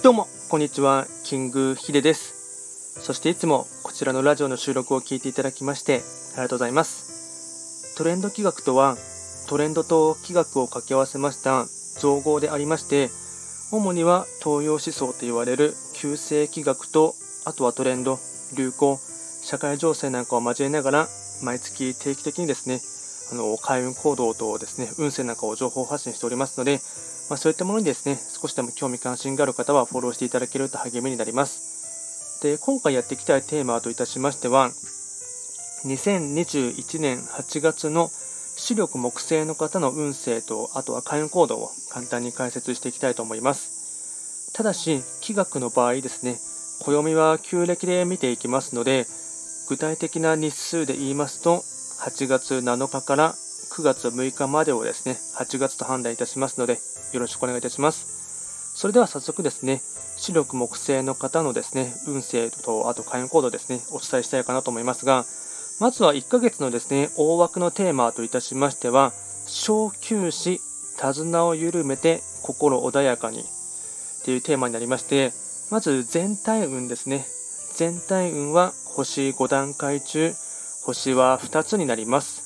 どうも、こんにちは、キングヒデです。そしていつもこちらのラジオの収録を聞いていただきましてありがとうございます。トレンド企画とは、トレンドと企画を掛け合わせました造語でありまして、主には東洋思想と言われる旧世企画と、あとはトレンド、流行、社会情勢なんかを交えながら、毎月定期的にですね、あの開運行動とですね、運勢なんかを情報発信しておりますので、まあ、そういったものにですね、少しでも興味関心がある方はフォローしていただけると励みになります。で、今回やっていきたいテーマといたしましては、2021年8月の視力木星の方の運勢と、あとは開運行動を簡単に解説していきたいと思います。ただし、気学の場合ですね、暦は旧暦で見ていきますので、具体的な日数で言いますと、8月7日から9月6日までをですね、8月と判断いたしますので、よろしくお願いいたします。それでは早速ですね、視力木星の方のですね、運勢と、あと開運行動ですね、お伝えしたいかなと思いますが、まずは1ヶ月のですね、大枠のテーマといたしましては、小休止、手綱を緩めて心穏やかにっていうテーマになりまして、まず全体運ですね。全体運は星5段階中、星は2つになります。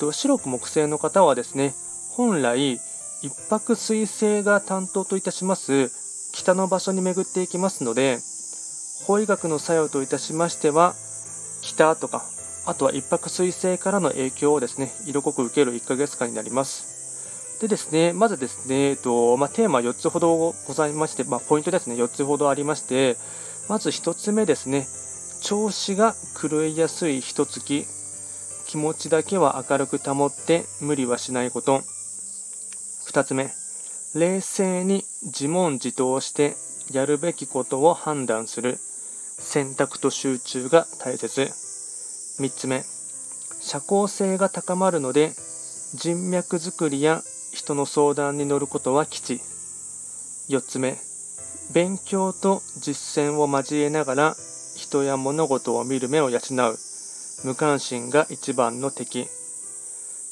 と白く木星の方はですね、本来、一泊水星が担当といたします北の場所に巡っていきますので、法医学の作用といたしましては、北とか、あとは一泊水星からの影響をですね、色濃く受ける1ヶ月間になります。でですね、まずですね、えっとまあ、テーマ4つほどございまして、まあ、ポイントですね、4つほどありまして、まず1つ目ですね、調子が狂いやすい一月、気持ちだけは明るく保って無理はしないこと。2つ目、冷静に自問自答してやるべきことを判断する。選択と集中が大切。3つ目、社交性が高まるので人脈作りや人の相談に乗ることは吉。4つ目、勉強と実践を交えながら人や物事を見る目を養う。無関心が一番の敵。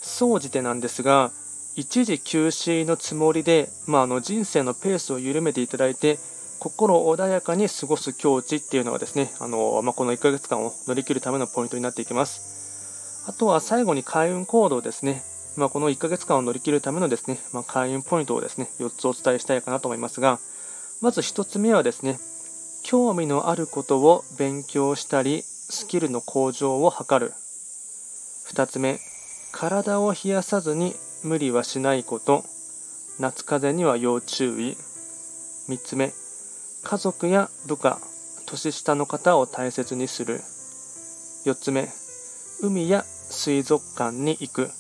総じてなんですが、一時休止のつもりで、まあ、あの人生のペースを緩めていただいて、心穏やかに過ごす境地っていうのがですね、あのまあ、この1ヶ月間を乗り切るためのポイントになっていきます。あとは最後に開運行動ですね。まあ、この1ヶ月間を乗り切るためのですね、まあ、開運ポイントをですね、4つお伝えしたいかなと思いますが、まず1つ目はですね、興味のあることを勉強したり、スキルの向上を図る。2つ目、体を冷やさずに無理はしないこと。夏風邪には要注意。3つ目、家族や部下、年下の方を大切にする。4つ目、海や水族館に行く。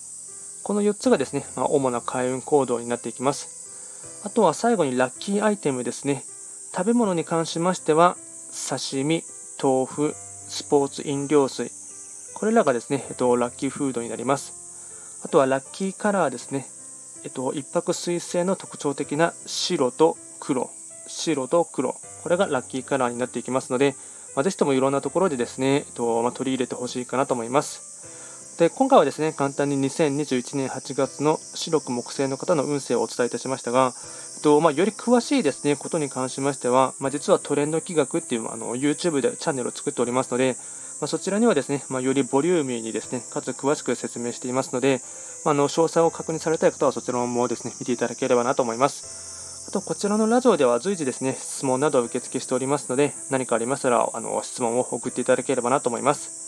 この4つがですね、まあ、主な開運行動になっていきます。あとは最後にラッキーアイテムですね。食べ物に関しましては、刺身、豆腐、スポーツ飲料水。これらがですね、えっと、ラッキーフードになります。あとはラッキーカラーですね。えっと、一泊水星の特徴的な白と黒。白と黒。これがラッキーカラーになっていきますので、まあ、ぜひともいろんなところでですね、えっとまあ、取り入れてほしいかなと思います。で、今回はですね、簡単に2021年8月の白く木星の方の運勢をお伝えいたしましたが、とまあ、より詳しいですね、ことに関しましては、まあ、実はトレンド企画っていうあの YouTube でチャンネルを作っておりますので、まあ、そちらにはですね、ま、よりボリューミーにですね、かつ詳しく説明していますので、ま、あの詳細を確認されたい方はそちらもですね、見ていただければなと思います。あと、こちらのラジオでは随時ですね、質問などを受付しておりますので、何かありましたら、あの質問を送っていただければなと思います。